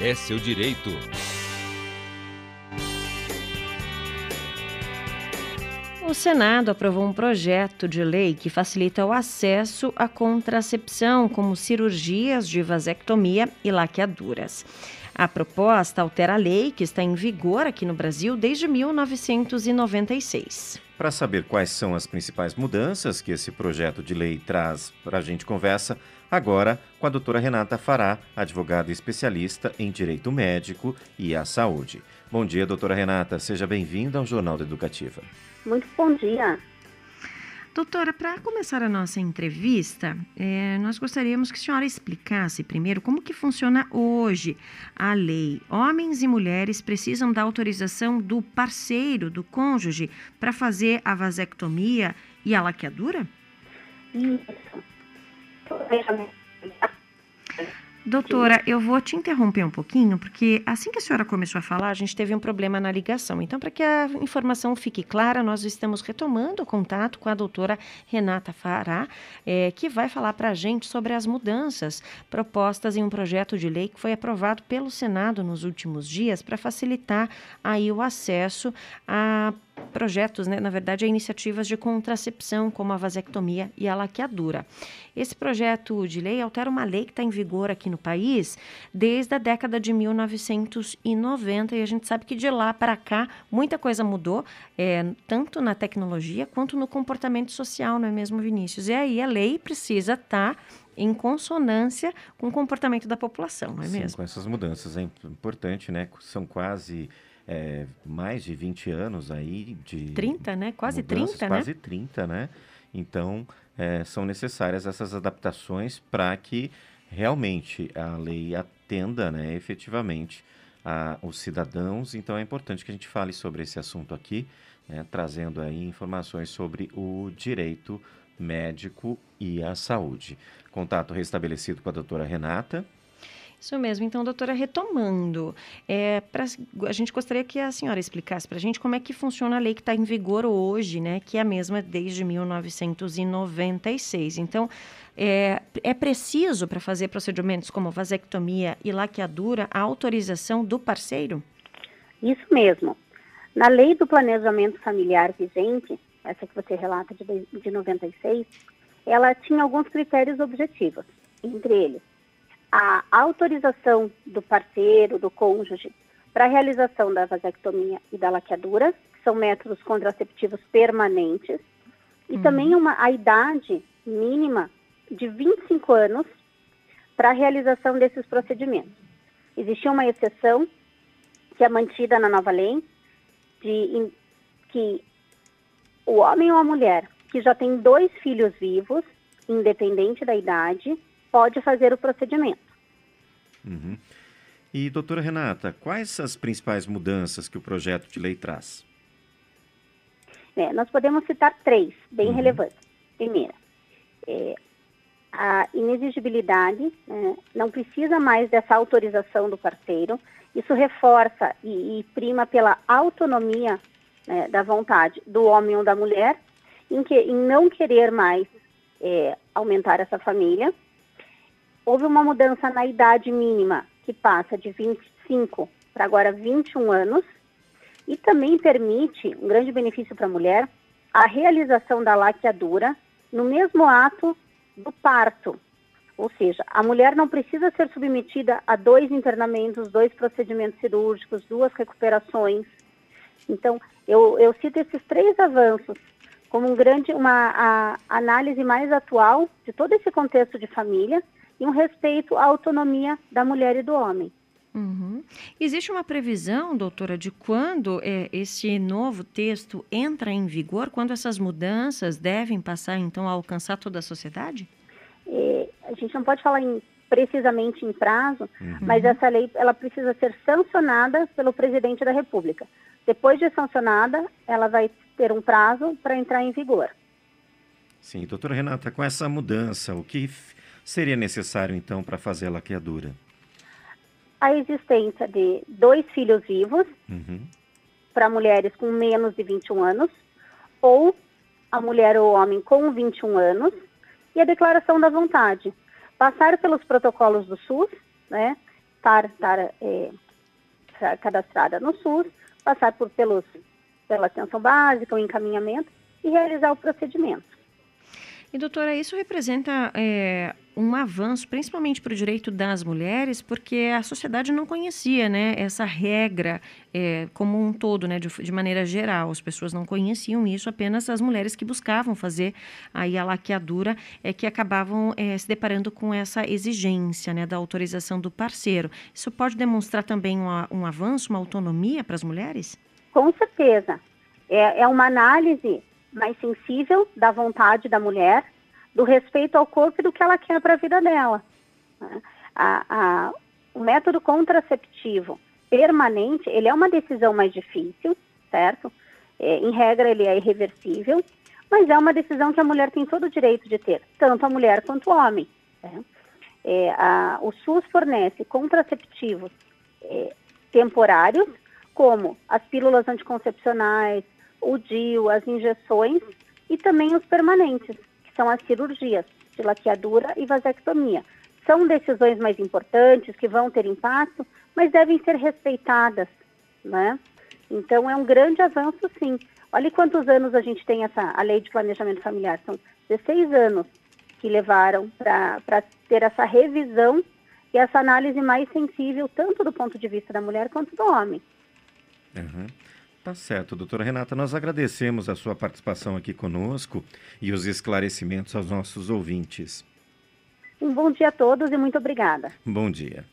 é seu direito. O Senado aprovou um projeto de lei que facilita o acesso à contracepção, como cirurgias de vasectomia e laqueaduras. A proposta altera a lei que está em vigor aqui no Brasil desde 1996. Para saber quais são as principais mudanças que esse projeto de lei traz para a gente conversa, agora com a doutora Renata Fará, advogada especialista em direito médico e à saúde. Bom dia, doutora Renata. Seja bem-vinda ao Jornal da Educativa. Muito bom dia. Doutora, para começar a nossa entrevista, é, nós gostaríamos que a senhora explicasse primeiro como que funciona hoje a lei. Homens e mulheres precisam da autorização do parceiro, do cônjuge, para fazer a vasectomia e a laqueadura? Isso. Doutora, eu vou te interromper um pouquinho, porque assim que a senhora começou a falar, a gente teve um problema na ligação. Então, para que a informação fique clara, nós estamos retomando o contato com a doutora Renata Fará, é, que vai falar para a gente sobre as mudanças propostas em um projeto de lei que foi aprovado pelo Senado nos últimos dias para facilitar aí o acesso a projetos, né, na verdade, a iniciativas de contracepção, como a vasectomia e a laqueadura. Esse projeto de lei altera uma lei que está em vigor aqui no país desde a década de 1990 e a gente sabe que de lá para cá muita coisa mudou, é, tanto na tecnologia quanto no comportamento social, não é mesmo, Vinícius? E aí a lei precisa estar tá em consonância com o comportamento da população, não é Sim, mesmo? com essas mudanças é importante, né? São quase é, mais de 20 anos aí de 30, né? Quase mudanças, 30, quase né? 30, né? Então, é, são necessárias essas adaptações para que realmente a lei atenda, né, efetivamente, a, os cidadãos. Então, é importante que a gente fale sobre esse assunto aqui, né, trazendo aí informações sobre o direito médico e a saúde. Contato restabelecido com a doutora Renata. Isso mesmo. Então, doutora, retomando, é, pra, a gente gostaria que a senhora explicasse para a gente como é que funciona a lei que está em vigor hoje, né, que é a mesma desde 1996. Então, é, é preciso, para fazer procedimentos como vasectomia e laqueadura, a autorização do parceiro? Isso mesmo. Na lei do planejamento familiar vigente, essa que você relata de, de 96, ela tinha alguns critérios objetivos, entre eles a autorização do parceiro, do cônjuge, para a realização da vasectomia e da laqueadura, que são métodos contraceptivos permanentes, e uhum. também uma, a idade mínima de 25 anos para a realização desses procedimentos. Existia uma exceção que é mantida na nova lei, de que o homem ou a mulher que já tem dois filhos vivos, independente da idade, pode fazer o procedimento. Uhum. E, doutora Renata, quais as principais mudanças que o projeto de lei traz? É, nós podemos citar três, bem uhum. relevantes. Primeira, é, a inexigibilidade, né, não precisa mais dessa autorização do parceiro, isso reforça e, e prima pela autonomia né, da vontade do homem ou da mulher em, que, em não querer mais é, aumentar essa família houve uma mudança na idade mínima, que passa de 25 para agora 21 anos, e também permite, um grande benefício para a mulher, a realização da laqueadura no mesmo ato do parto. Ou seja, a mulher não precisa ser submetida a dois internamentos, dois procedimentos cirúrgicos, duas recuperações. Então, eu, eu cito esses três avanços como um grande, uma análise mais atual de todo esse contexto de família e um respeito à autonomia da mulher e do homem. Uhum. Existe uma previsão, doutora, de quando é, esse novo texto entra em vigor? Quando essas mudanças devem passar, então, a alcançar toda a sociedade? É, a gente não pode falar em, precisamente em prazo, uhum. mas essa lei ela precisa ser sancionada pelo presidente da República. Depois de sancionada, ela vai ter um prazo para entrar em vigor. Sim, doutora Renata, com essa mudança, o que seria necessário, então, para fazer a laqueadura? A existência de dois filhos vivos uhum. para mulheres com menos de 21 anos, ou a mulher ou o homem com 21 anos, e a declaração da vontade. Passar pelos protocolos do SUS, né, estar, estar é, cadastrada no SUS, passar por pelos, pela atenção básica, o encaminhamento e realizar o procedimento. E, doutora, isso representa é, um avanço, principalmente para o direito das mulheres, porque a sociedade não conhecia né, essa regra é, como um todo, né, de, de, maneira geral. As pessoas não conheciam isso, apenas as mulheres que buscavam fazer aí a laqueadura é que acabavam é, se deparando com essa exigência né, da autorização do parceiro. Isso pode demonstrar também um, avanço, uma autonomia para as mulheres? Com certeza. É, é uma análise mais sensível da vontade da mulher, do respeito ao corpo e do que ela quer para a vida dela. Né? A, a, o método contraceptivo permanente, ele é uma decisão mais difícil, certo? É, em regra, ele é irreversível, mas é uma decisão que a mulher tem todo o direito de ter, tanto a mulher quanto o homem. Né? É, a, o SUS fornece contraceptivos é, temporários, como as pílulas anticoncepcionais, o DIU, as injeções e também os permanentes, que são as cirurgias de laqueadura e vasectomia. São decisões mais importantes, que vão ter impacto, mas devem ser respeitadas, né? Então, é um grande avanço, sim. Olha quantos anos a gente tem essa a lei de planejamento familiar. São 16 anos que levaram para ter essa revisão e essa análise mais sensível, tanto do ponto de vista da mulher quanto do homem. Uhum. Tá certo, doutora Renata. Nós agradecemos a sua participação aqui conosco e os esclarecimentos aos nossos ouvintes. Um bom dia a todos e muito obrigada. Bom dia.